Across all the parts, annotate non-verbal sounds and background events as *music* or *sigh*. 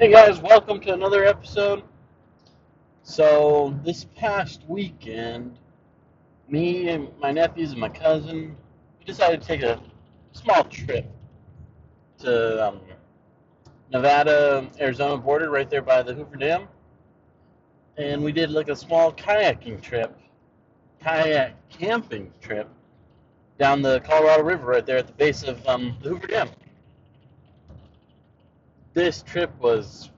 Hey guys, welcome to another episode. So, this past weekend, me and my nephews and my cousin, we decided to take a small trip to um, Nevada Arizona border right there by the Hoover Dam. And we did like a small kayaking trip, kayak camping trip down the Colorado River right there at the base of um, the Hoover Dam. This trip was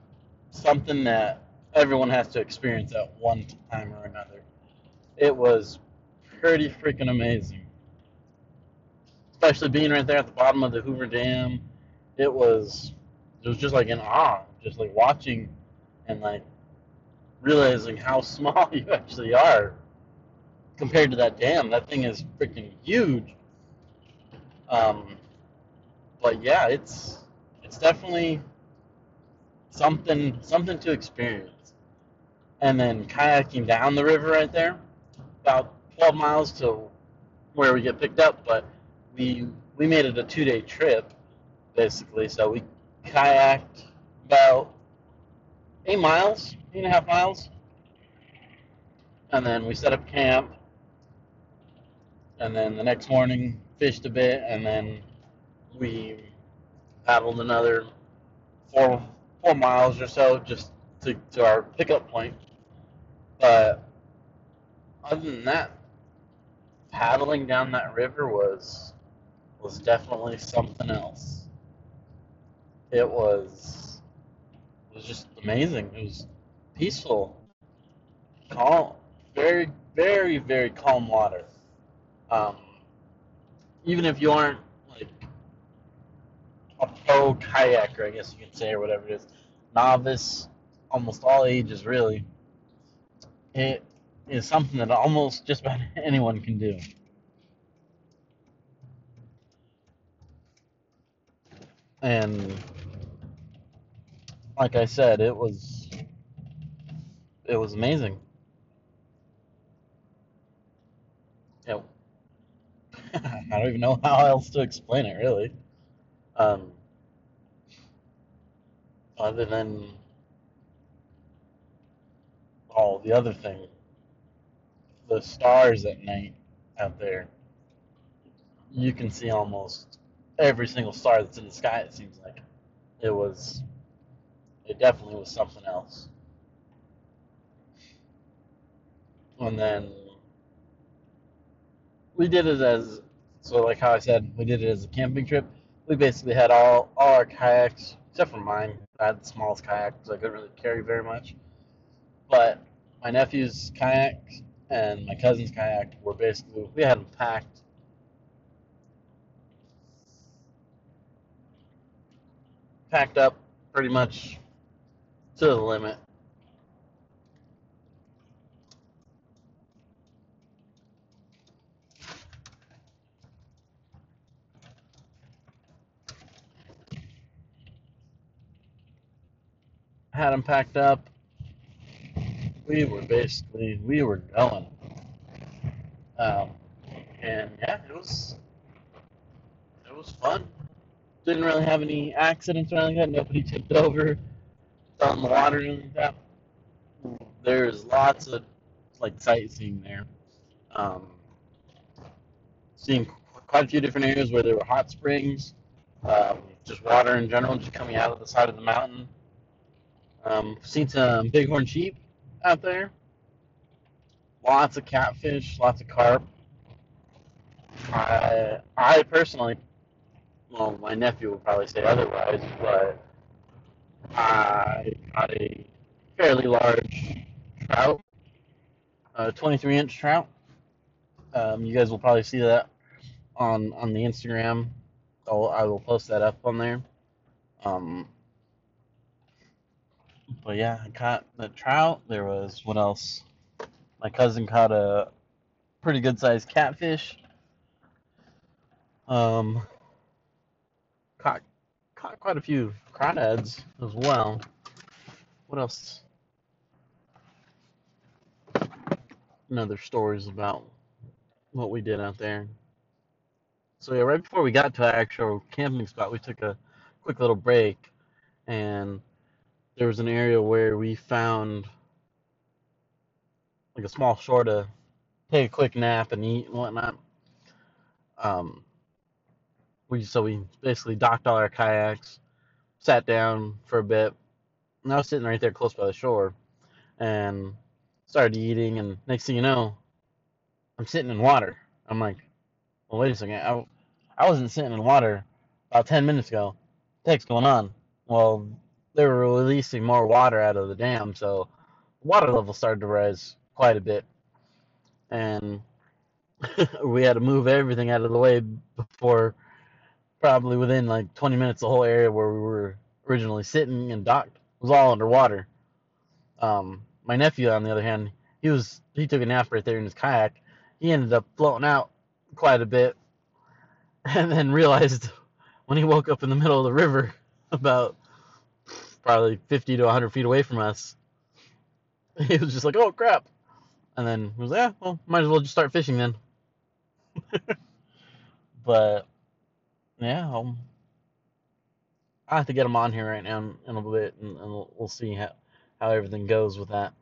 something that everyone has to experience at one time or another. It was pretty freaking amazing. Especially being right there at the bottom of the Hoover Dam. It was it was just like in awe, just like watching and like realizing how *laughs* small you actually are compared to that dam. That thing is freaking huge. Um, but yeah, it's it's definitely something something to experience. And then kayaking down the river right there, about 12 miles to where we get picked up. But we we made it a two day trip basically. So we kayaked about eight miles, eight and a half miles, and then we set up camp. And then the next morning fished a bit, and then we paddled another four four miles or so just to, to our pickup point. But other than that, paddling down that river was was definitely something else. It was it was just amazing. It was peaceful, calm, very very very calm water. Um, even if you aren't a pro kayaker, I guess you could say, or whatever it is, novice, almost all ages really. It is something that almost just about *laughs* anyone can do. And like I said, it was it was amazing. Know, *laughs* I don't even know how else to explain it really. Um, other than all the other thing, the stars at night out there. You can see almost every single star that's in the sky. It seems like it was. It definitely was something else. And then we did it as so, like how I said, we did it as a camping trip. We basically had all all our kayaks except for mine. I had the smallest kayak, so I couldn't really carry very much. But my nephew's kayak and my cousin's kayak were basically we had them packed packed up pretty much to the limit. Had them packed up. We were basically we were going. Um, and yeah, it was it was fun. Didn't really have any accidents or anything like that. Nobody tipped over, in the water or anything like that. There's lots of like sightseeing there. Um, seeing quite a few different areas where there were hot springs, um, just water in general, just coming out of the side of the mountain. Um, seen some bighorn sheep out there. Lots of catfish, lots of carp. I, I personally, well, my nephew will probably say otherwise, but I caught a fairly large trout, a 23 inch trout. Um, you guys will probably see that on on the Instagram. I'll, I will post that up on there. Um, but yeah, I caught the trout. There was what else? My cousin caught a pretty good sized catfish. Um, caught caught quite a few crawdads as well. What else? Another stories about what we did out there. So yeah, right before we got to our actual camping spot, we took a quick little break, and there was an area where we found like a small shore to take a quick nap and eat and whatnot. Um, we so we basically docked all our kayaks, sat down for a bit, and I was sitting right there close by the shore, and started eating. And next thing you know, I'm sitting in water. I'm like, well, wait a second. I, I wasn't sitting in water about 10 minutes ago. What the heck's going on? Well, they were releasing more water out of the dam, so water level started to rise quite a bit. And *laughs* we had to move everything out of the way before probably within like 20 minutes, the whole area where we were originally sitting and docked was all underwater. Um, my nephew, on the other hand, he was he took a nap right there in his kayak. He ended up floating out quite a bit, *laughs* and then realized *laughs* when he woke up in the middle of the river, about probably 50 to 100 feet away from us, *laughs* he was just like, "Oh crap!" And then he was like, "Yeah, well, might as well just start fishing then." *laughs* but yeah, um, I have to get him on here right now in a little bit, and, and we'll, we'll see how how everything goes with that.